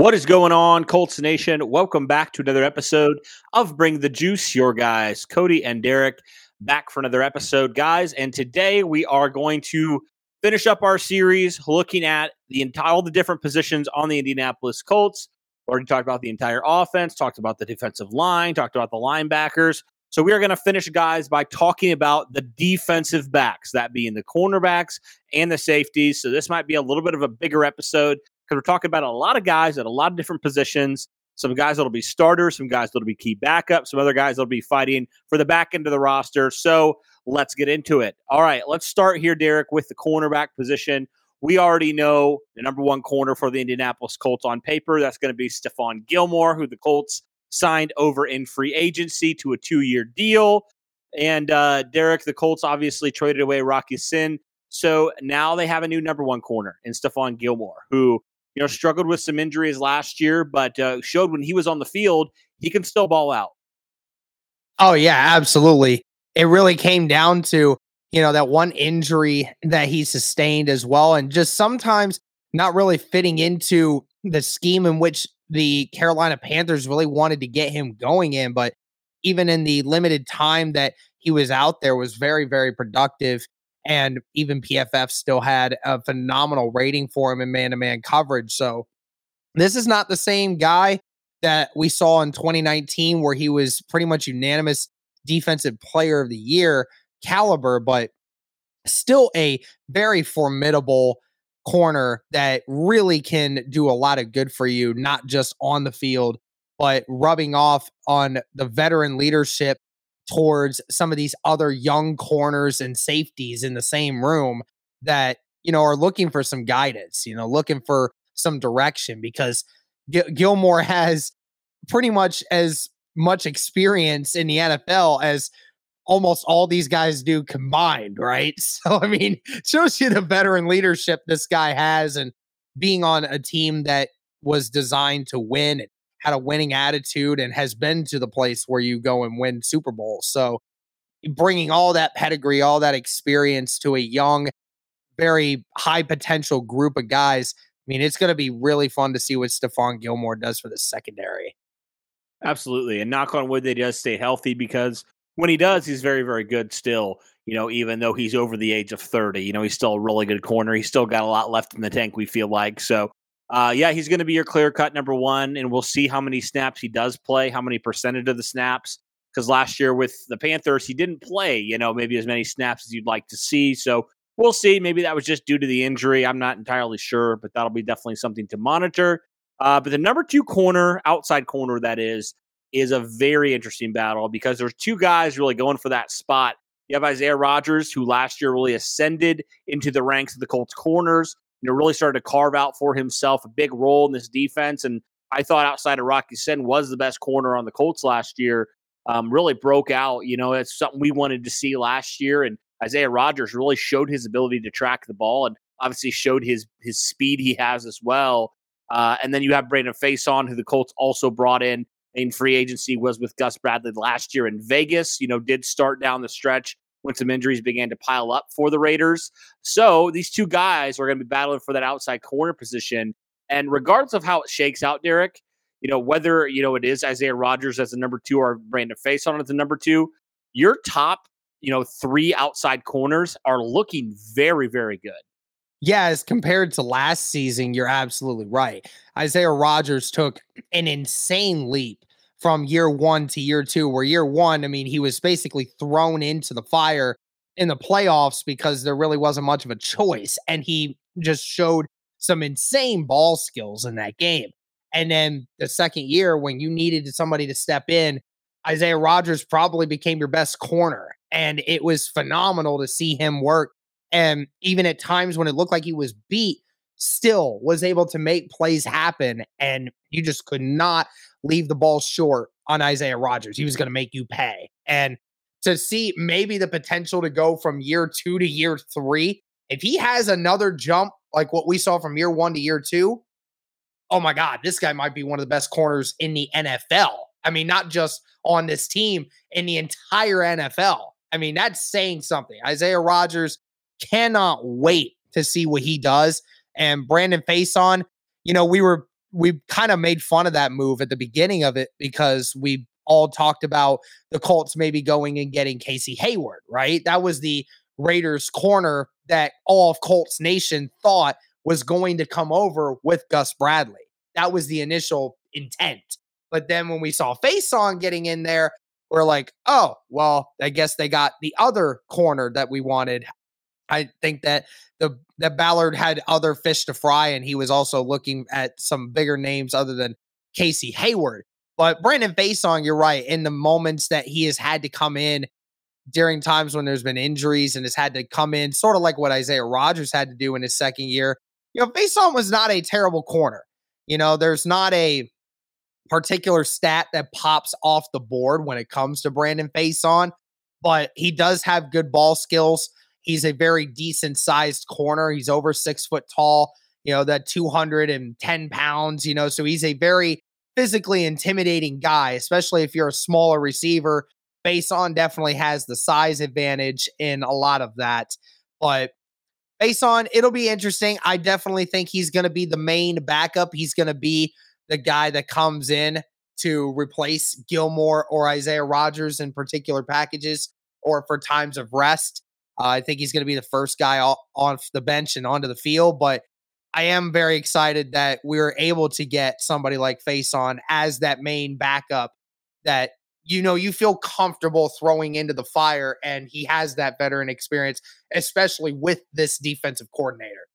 What is going on, Colts Nation? Welcome back to another episode of Bring the Juice. Your guys, Cody and Derek, back for another episode, guys. And today we are going to finish up our series looking at the entire all the different positions on the Indianapolis Colts. Already talked about the entire offense, talked about the defensive line, talked about the linebackers. So we are going to finish, guys, by talking about the defensive backs, that being the cornerbacks and the safeties. So this might be a little bit of a bigger episode because we're talking about a lot of guys at a lot of different positions. Some guys that'll be starters, some guys that'll be key backup, some other guys that'll be fighting for the back end of the roster. So let's get into it. All right, let's start here, Derek, with the cornerback position. We already know the number one corner for the Indianapolis Colts on paper. That's going to be Stephon Gilmore, who the Colts signed over in free agency to a two year deal. And uh, Derek, the Colts obviously traded away Rock Ya-Sin. So now they have a new number one corner in Stephon Gilmore, who you know, struggled with some injuries last year, but uh, showed when he was on the field, he can still ball out. Oh, yeah, absolutely. It really came down to, you know, that one injury that he sustained as well. And just sometimes not really fitting into the scheme in which the Carolina Panthers really wanted to get him going in. But even in the limited time that he was out there was very, very productive and even PFF still had a phenomenal rating for him in man to man coverage. So this is not the same guy that we saw in 2019, where he was pretty much unanimous defensive player of the year caliber, but still a very formidable corner that really can do a lot of good for you, not just on the field, but rubbing off on the veteran leadership towards some of these other young corners and safeties in the same room that you know are looking for some guidance you know looking for some direction because G- Gilmore has pretty much as much experience in the NFL as almost all these guys do combined right? So i mean shows you the veteran leadership this guy has and being on a team that was designed to win and had a winning attitude and has been to the place where you go and win Super Bowls. So bringing all that pedigree, all that experience to a young, very high potential group of guys. I mean, it's going to be really fun to see what Stephon Gilmore does for the secondary. Absolutely. And knock on wood, they does stay healthy because when he does, he's very, very good still. You know, even though he's over the age of 30, you know, he's still a really good corner. He's still got a lot left in the tank, we feel like. So uh, yeah, he's going to be your clear cut number one, and we'll see how many snaps he does play, how many percentage of the snaps. Because last year with the Panthers, he didn't play, you know, maybe as many snaps as you'd like to see. So we'll see. Maybe that was just due to the injury. I'm not entirely sure, but that'll be definitely something to monitor. Uh, but the number two corner, outside corner, that is, is a very interesting battle because there's two guys really going for that spot. You have Isaiah Rodgers, who last year really ascended into the ranks of the Colts corners you know, really started to carve out for himself a big role in this defense. And I thought outside of Rocky Ya-Sin was the best corner on the Colts last year. Um, really broke out. You know, it's something we wanted to see last year. And Isaiah Rodgers really showed his ability to track the ball and obviously showed his his speed he has as well. Uh, and then you have Brandon Facyson, who the Colts also brought in in free agency, was with Gus Bradley last year in Vegas. You know, did start down the stretch when some injuries began to pile up for the Raiders. So these two guys are going to be battling for that outside corner position. And regardless of how it shakes out, Derek, you know, whether, you know, it is Isaiah Rodgers as the number two or Brandon Facyson as the number two, your top, you know, three outside corners are looking very, very good. Yeah, as compared to last season, you're absolutely right. Isaiah Rodgers took an insane leap from year one to year two, where year one, I mean, he was basically thrown into the fire in the playoffs because there really wasn't much of a choice. And he just showed some insane ball skills in that game. And then the second year, when you needed somebody to step in, Isaiah Rodgers probably became your best corner. And it was phenomenal to see him work. And even at times when it looked like he was beat, still was able to make plays happen. And you just could not leave the ball short on Isaiah Rodgers. He was going to make you pay. And to see maybe the potential to go from year two to year three, if he has another jump like what we saw from year one to year two, oh my God, this guy might be one of the best corners in the NFL. I mean, not just on this team, in the entire NFL. I mean, that's saying something. Isaiah Rodgers cannot wait to see what he does. And Brandon Facyson, you know, we were we kind of made fun of that move at the beginning of it because we all talked about the Colts maybe going and getting Casey Hayward, right? That was the Raiders corner that all of Colts Nation thought was going to come over with Gus Bradley. That was the initial intent. But then when we saw Facyson getting in there, we're like, oh, well, I guess they got the other corner that we wanted. I think that the that Ballard had other fish to fry, and he was also looking at some bigger names other than Casey Hayward. But Brandon Facyson, you're right. In the moments that he has had to come in during times when there's been injuries and has had to come in, sort of like what Isaiah Rodgers had to do in his second year. You know, Facyson was not a terrible corner. You know, there's not a particular stat that pops off the board when it comes to Brandon Facyson, but he does have good ball skills. He's a very decent sized corner. He's over six foot tall, you know, that 210 pounds, you know, so he's a very physically intimidating guy, especially if you're a smaller receiver. Facyson definitely has the size advantage in a lot of that. But Facyson, it'll be interesting. I definitely think he's going to be the main backup. He's going to be the guy that comes in to replace Gilmore or Isaiah Rodgers in particular packages or for times of rest. Uh, I think he's going to be the first guy off the bench and onto the field, but I am very excited that we are able to get somebody like Facyson as that main backup that you know you feel comfortable throwing into the fire and he has that veteran experience especially with this defensive coordinator.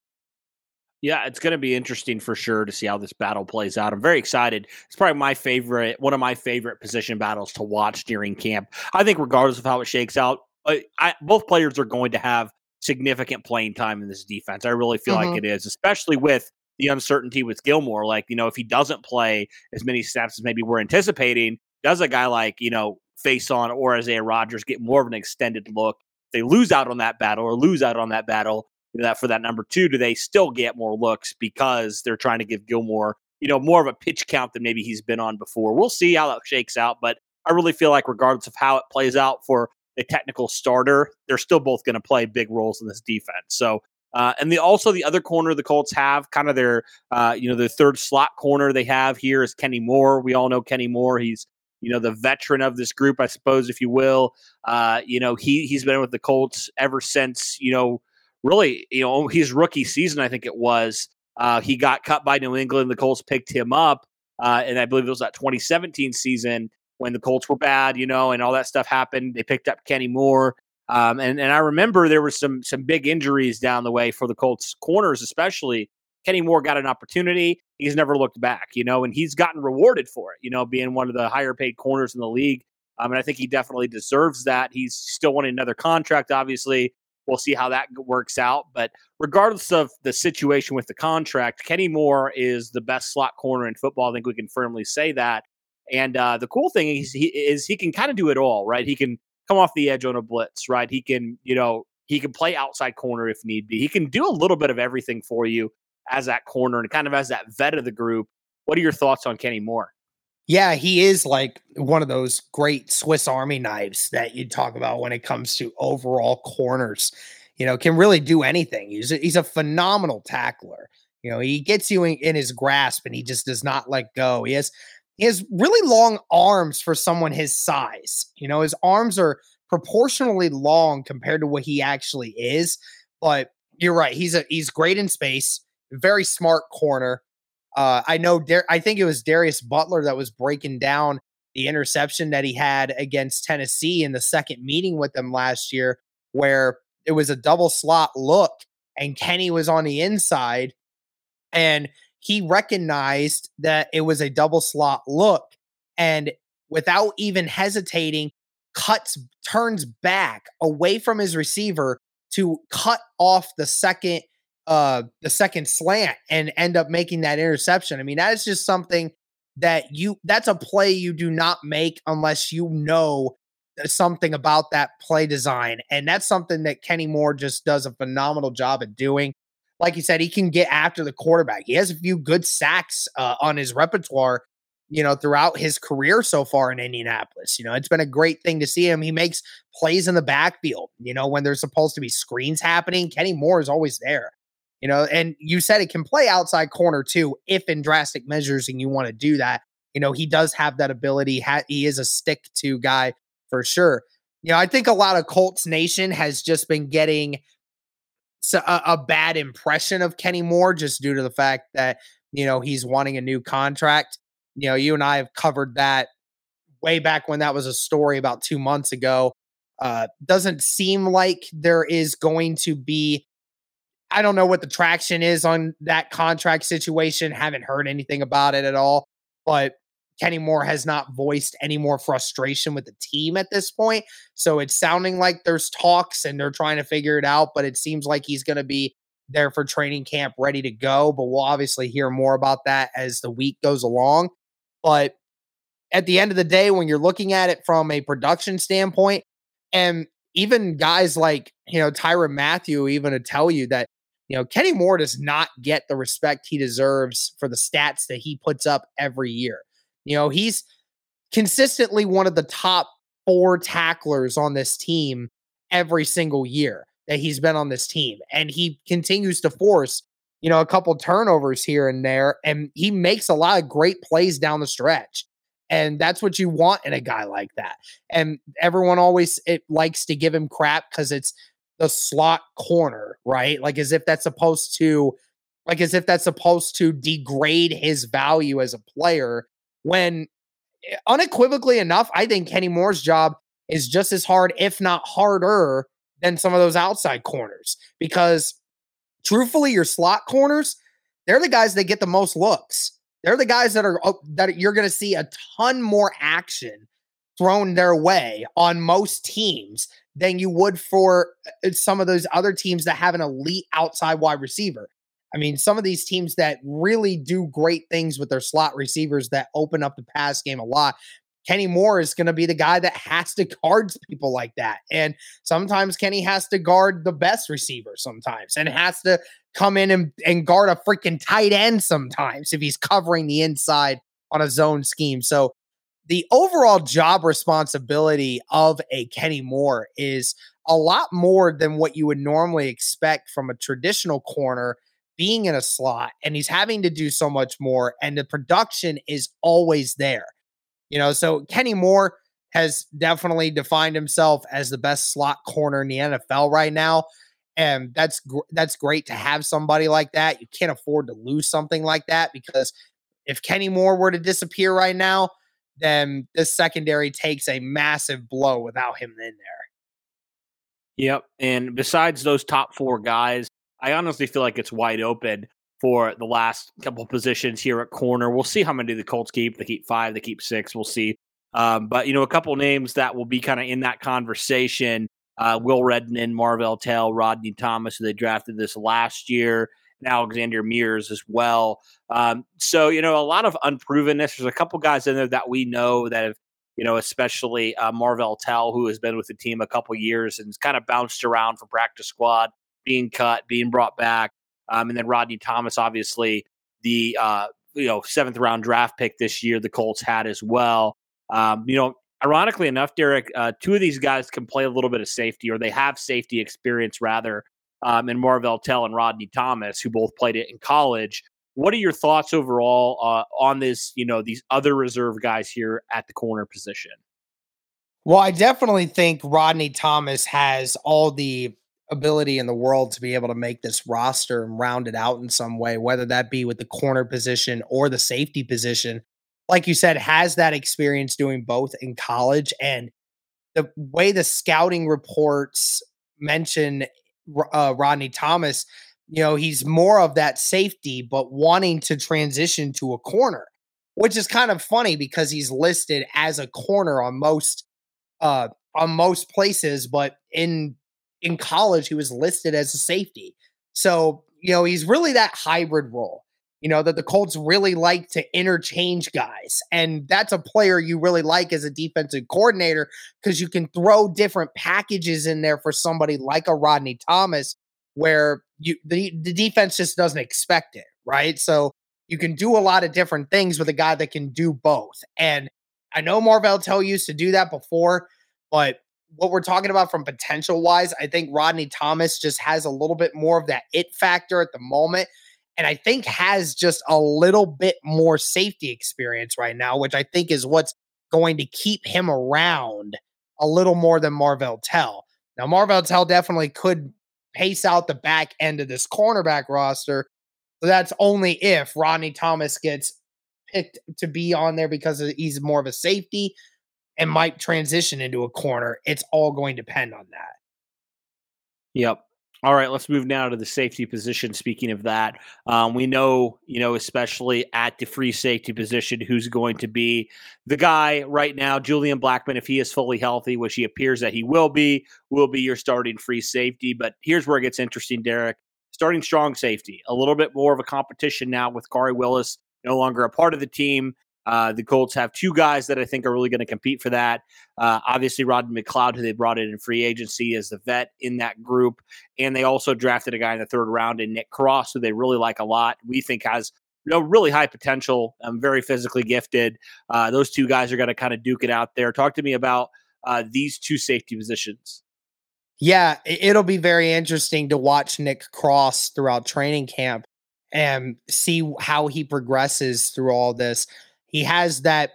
Yeah, it's going to be interesting for sure to see how this battle plays out. I'm very excited. It's probably my favorite, one of my favorite position battles to watch during camp. I think, regardless of how it shakes out, I, both players are going to have significant playing time in this defense. I really feel mm-hmm. like it is, especially with the uncertainty with Gilmore. Like, you know, if he doesn't play as many snaps as maybe we're anticipating, does a guy like, you know, Facyson or Isaiah Rodgers get more of an extended look? They lose out on that battle or lose out on that battle you know, that for that number two, do they still get more looks because they're trying to give Gilmore, you know, more of a pitch count than maybe he's been on before? We'll see how that shakes out, but I really feel like regardless of how it plays out for a technical starter, they're still both going to play big roles in this defense. So, uh, and the also the other corner the Colts have, kind of their, uh, you know, the third slot corner they have here is Kenny Moore. We all know Kenny Moore. He's you know the veteran of this group, I suppose, if you will. Uh, you know he he's been with the Colts ever since you know really you know his rookie season. I think it was. Uh, he got cut by New England. The Colts picked him up, uh, and I believe it was that 2017 season when the Colts were bad, you know, and all that stuff happened. They picked up Kenny Moore. Um, and, and I remember there were some some big injuries down the way for the Colts corners, especially. Kenny Moore got an opportunity. He's never looked back, you know, and he's gotten rewarded for it, you know, being one of the higher paid corners in the league. Um, and I think he definitely deserves that. He's still wanting another contract, obviously. We'll see how that works out. But regardless of the situation with the contract, Kenny Moore is the best slot corner in football. I think we can firmly say that. And uh, the cool thing is he, is he can kind of do it all, right? He can come off the edge on a blitz, right? He can, you know, he can play outside corner if need be. He can do a little bit of everything for you as that corner and kind of as that vet of the group. What are your thoughts on Kenny Moore? Yeah, he is like one of those great Swiss Army knives that you talk about when it comes to overall corners. You know, can really do anything. He's a, he's a phenomenal tackler. You know, he gets you in, in his grasp and he just does not let go. He has he has really long arms for someone his size. You know, his arms are proportionally long compared to what he actually is. But you're right. He's a he's great in space, very smart corner. Uh, I know. Dar- I think it was Darius Butler that was breaking down the interception that he had against Tennessee in the second meeting with them last year, where it was a double slot look and Kenny was on the inside, and he recognized that it was a double slot look, and without even hesitating, cuts turns back away from his receiver to cut off the second uh the second slant and end up making that interception. I mean, that is just something that you that's a play you do not make unless you know something about that play design. And that's something that Kenny Moore just does a phenomenal job at doing. Like you said, he can get after the quarterback. He has a few good sacks uh, on his repertoire, you know, throughout his career so far in Indianapolis. You know, it's been a great thing to see him. He makes plays in the backfield, you know, when there's supposed to be screens happening. Kenny Moore is always there. You know, and you said it can play outside corner too, if in drastic measures and you want to do that. You know, he does have that ability. He is a stick to guy for sure. You know, I think a lot of Colts Nation has just been getting a, a bad impression of Kenny Moore just due to the fact that, you know, he's wanting a new contract. You know, you and I have covered that way back when that was a story about two months ago. Uh, doesn't seem like there is going to be I don't know what the traction is on that contract situation. Haven't heard anything about it at all. But Kenny Moore has not voiced any more frustration with the team at this point. So it's sounding like there's talks and they're trying to figure it out, but it seems like he's going to be there for training camp ready to go. But we'll obviously hear more about that as the week goes along. But at the end of the day, when you're looking at it from a production standpoint, and even guys like, you know, Tyrann Mathieu even to tell you that you know, Kenny Moore does not get the respect he deserves for the stats that he puts up every year. You know, he's consistently one of the top four tacklers on this team every single year that he's been on this team. And he continues to force, you know, a couple turnovers here and there. And he makes a lot of great plays down the stretch. And that's what you want in a guy like that. And everyone always it likes to give him crap because it's the slot corner, right? Like as if that's supposed to like as if that's supposed to degrade his value as a player when eh, unequivocally enough, I think Kenny Moore's job is just as hard, if not harder, than some of those outside corners. Because truthfully, your slot corners, they're the guys that get the most looks. They're the guys that are that you're going to see a ton more action thrown their way on most teams than you would for uh, some of those other teams that have an elite outside wide receiver. I mean, some of these teams that really do great things with their slot receivers that open up the pass game a lot. Kenny Moore is going to be the guy that has to guard people like that. And sometimes Kenny has to guard the best receiver sometimes and has to come in and, and guard a freaking tight end sometimes if he's covering the inside on a zone scheme. So the overall job responsibility of a Kenny Moore is a lot more than what you would normally expect from a traditional corner being in a slot and he's having to do so much more and the production is always there. You know, so Kenny Moore has definitely defined himself as the best slot corner in the NFL right now and that's gr- that's great to have somebody like that. You can't afford to lose something like that because if Kenny Moore were to disappear right now, then this secondary takes a massive blow without him in there. Yep. And besides those top four guys, I honestly feel like it's wide open for the last couple positions here at corner. We'll see how many the Colts keep. They keep five, they keep six. We'll see. Um, but, you know, a couple names that will be kind of in that conversation uh, Will Redmond, Marvell Tell, Rodney Thomas, who they drafted this last year, and Alexander Mears as well. Um, so, you know, a lot of unprovenness. There's a couple guys in there that we know that have, you know, especially uh, Marvell Tell, who has been with the team a couple years and kind of bounced around from practice squad, being cut, being brought back. Um, and then Rodney Thomas, obviously, the uh, you know seventh round draft pick this year. The Colts had as well. Um, you know, ironically enough, Derek, uh, two of these guys can play a little bit of safety, or they have safety experience rather. Um, and Marvell Tell and Rodney Thomas, who both played it in college. What are your thoughts overall uh, on this? You know, these other reserve guys here at the corner position. Well, I definitely think Rodney Thomas has all the ability in the world to be able to make this roster and round it out in some way, whether that be with the corner position or the safety position. Like you said, has that experience doing both in college. And the way the scouting reports mention uh, Rodney Thomas, you know, he's more of that safety, but wanting to transition to a corner, which is kind of funny because he's listed as a corner on most uh on most places, but in in college, he was listed as a safety. So, you know, he's really that hybrid role, you know, that the Colts really like to interchange guys. And that's a player you really like as a defensive coordinator because you can throw different packages in there for somebody like a Rodney Thomas where you the, the defense just doesn't expect it, right? So you can do a lot of different things with a guy that can do both. And I know Marvell Tell used to do that before, but what we're talking about from potential wise, I think Rodney Thomas just has a little bit more of that it factor at the moment. And I think has just a little bit more safety experience right now, which I think is what's going to keep him around a little more than Marvell Tell. Now, Marvell Tell definitely could pace out the back end of this cornerback roster. But that's only if Rodney Thomas gets picked to be on there because he's more of a safety and might transition into a corner. It's all going to depend on that. Yep. All right, let's move now to the safety position. Speaking of that, um, we know, you know, especially at the free safety position, who's going to be the guy right now. Julian Blackmon, if he is fully healthy, which he appears that he will be, will be your starting free safety. But here's where it gets interesting, Derek. Starting strong safety, a little bit more of a competition now with Khari Willis no longer a part of the team. Uh, the Colts have two guys that I think are really going to compete for that. Uh, obviously, Rodney McLeod, who they brought in in free agency as the vet in that group. And they also drafted a guy in the third round in Nick Cross, who they really like a lot. We think has you know, really high potential, um, very physically gifted. Uh, those two guys are going to kind of duke it out there. Talk to me about uh, these two safety positions. Yeah, it'll be very interesting to watch Nick Cross throughout training camp and see how he progresses through all this he has that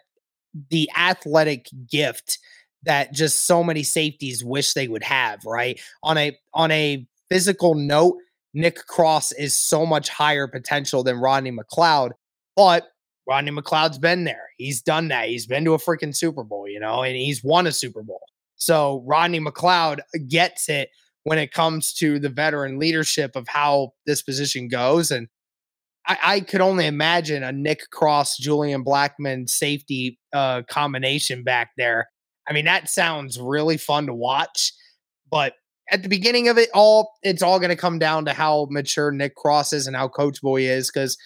the athletic gift that just so many safeties wish they would have, right? On a on a physical note, Nick Cross is so much higher potential than Rodney McLeod, but Rodney McLeod's been there. He's done that. He's been to a freaking Super Bowl, you know, and he's won a Super Bowl. So Rodney McLeod gets it when it comes to the veteran leadership of how this position goes. And I, I, could only imagine a Nick Cross, Julian Blackmon safety uh, combination back there. I mean, that sounds really fun to watch. But at the beginning of it all, it's all going to come down to how mature Nick Cross is and how Coach Boy is, because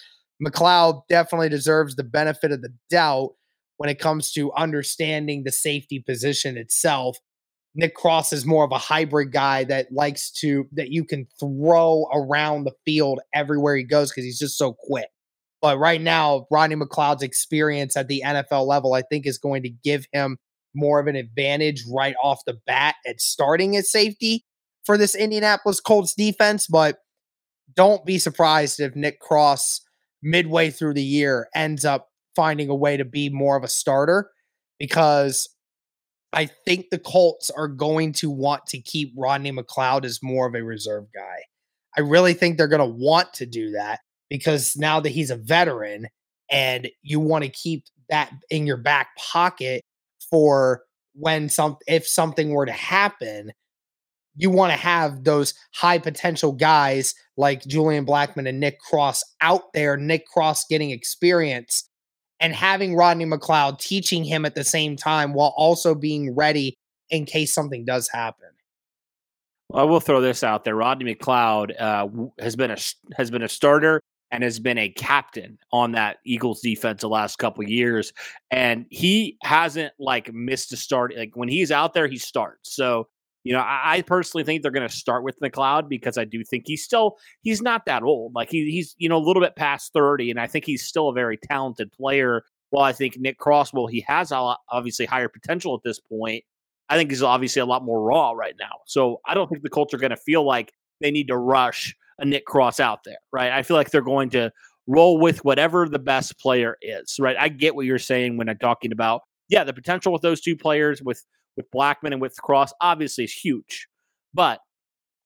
McLeod definitely deserves the benefit of the doubt when it comes to understanding the safety position itself Nick Cross is more of a hybrid guy that likes to that you can throw around the field everywhere he goes because he's just so quick. But right now, Rodney McLeod's experience at the NFL level, I think, is going to give him more of an advantage right off the bat at starting at safety for this Indianapolis Colts defense. But don't be surprised if Nick Cross, midway through the year, ends up finding a way to be more of a starter because I think the Colts are going to want to keep Rodney McLeod as more of a reserve guy. I really think they're going to want to do that because now that he's a veteran and you want to keep that in your back pocket for when some if something were to happen, you want to have those high potential guys like Julian Blackmon and Nick Cross out there, Nick Cross getting experience and having Rodney McLeod teaching him at the same time while also being ready in case something does happen. I will throw this out there. Rodney McLeod uh, has been a has been a starter and has been a captain on that Eagles defense the last couple years, and he hasn't like missed a start. Like when he's out there, he starts. So You know, I, I personally think they're going to start with McLeod because I do think he's still he's not that old. Like he, he's you know a little bit past thirty, and I think he's still a very talented player. While I think Nick Crosswell he has obviously higher potential at this point. I think he's obviously a lot more raw right now. So I don't think the Colts are going to feel like they need to rush a Nick Cross out there, right? I feel like they're going to roll with whatever the best player is, right? I get what you're saying when I'm talking about, yeah, the potential with those two players with with Blackmon and with Cross obviously is huge, but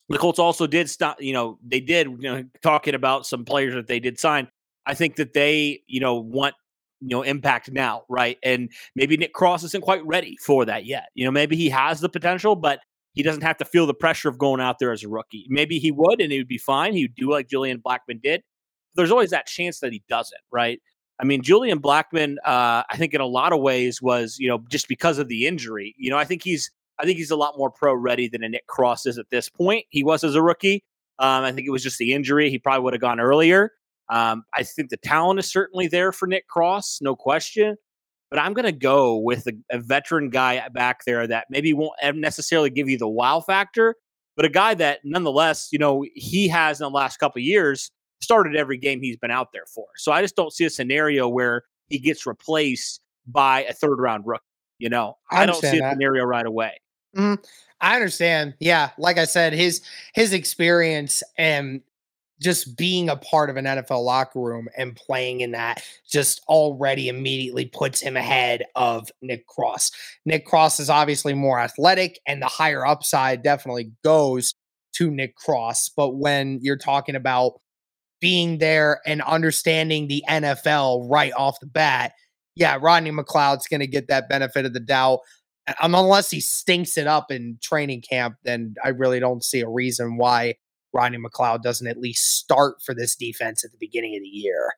the Colts also did stop. You know, they did you know talking about some players that they did sign. I think that they you know want you know impact now, right? And maybe Nick Cross isn't quite ready for that yet. You know, maybe he has the potential, but he doesn't have to feel the pressure of going out there as a rookie. Maybe he would, and he would be fine. He would do like Julian Blackmon did. There's always that chance that he doesn't, right? I mean, Julian Blackmon, uh, I think in a lot of ways was, you know, just because of the injury. You know, I think he's, I think he's a lot more pro ready than a Nick Cross is at this point. He was as a rookie. Um, I think it was just the injury. He probably would have gone earlier. Um, I think the talent is certainly there for Nick Cross, no question. But I'm going to go with a, a, veteran guy back there that maybe won't necessarily give you the wow factor, but a guy that nonetheless, you know, he has in the last couple years started every game he's been out there for. So I just don't see a scenario where he gets replaced by a third round rookie. You know, I, I don't see a scenario right away. Mm-hmm. I understand. Yeah, like I said, his his experience and just being a part of an NFL locker room and playing in that just already immediately puts him ahead of Nick Cross. Nick Cross is obviously more athletic, and the higher upside definitely goes to Nick Cross. But when you're talking about being there and understanding the NFL right off the bat, yeah, Rodney McLeod's going to get that benefit of the doubt. Um, unless he stinks it up in training camp, then I really don't see a reason why Rodney McLeod doesn't at least start for this defense at the beginning of the year.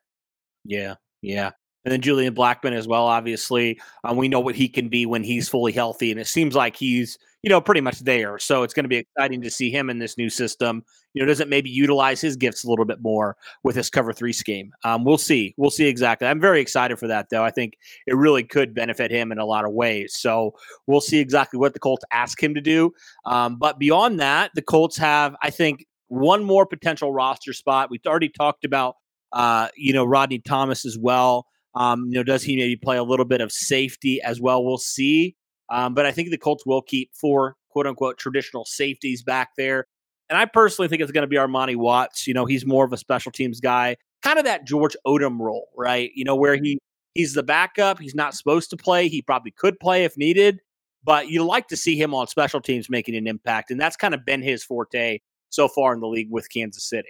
Yeah, yeah. And then Julian Blackmon as well, obviously. Um, we know what he can be when he's fully healthy, and it seems like he's, you know, pretty much there. So it's going to be exciting to see him in this new system. You know, doesn't maybe utilize his gifts a little bit more with his cover three scheme. Um, we'll see. We'll see exactly. I'm very excited for that, though. I think it really could benefit him in a lot of ways. So we'll see exactly what the Colts ask him to do. Um, but beyond that, the Colts have, I think, one more potential roster spot. We've already talked about, uh, you know, Rodney Thomas as well. Um, you know, does he maybe play a little bit of safety as well? We'll see. Um, but I think the Colts will keep four quote unquote traditional safeties back there. And I personally think it's going to be Armani Watts. You know, he's more of a special teams guy, kind of that George Odum role, right? You know, where he he's the backup. He's not supposed to play. He probably could play if needed, but you like to see him on special teams making an impact. And that's kind of been his forte so far in the league with Kansas City.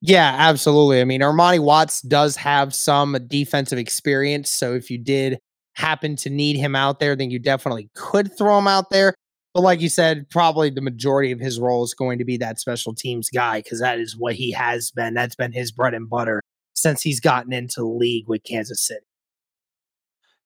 Yeah, absolutely. I mean, Armani Watts does have some defensive experience. So if you did happen to need him out there, then you definitely could throw him out there. But like you said, probably the majority of his role is going to be that special teams guy because that is what he has been. That's been his bread and butter since he's gotten into the league with Kansas City.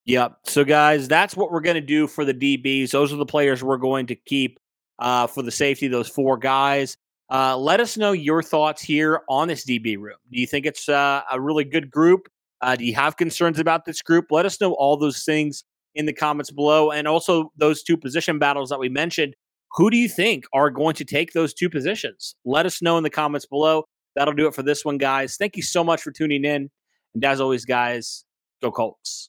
Yep. So, guys, that's what we're going to do for the DBs. Those are the players we're going to keep uh, for the safety, those four guys. Uh, let us know your thoughts here on this DB room. Do you think it's uh, a really good group? Uh, do you have concerns about this group? Let us know all those things in the comments below. And also those two position battles that we mentioned. Who do you think are going to take those two positions? Let us know in the comments below. That'll do it for this one, guys. Thank you so much for tuning in. And as always, guys, go Colts.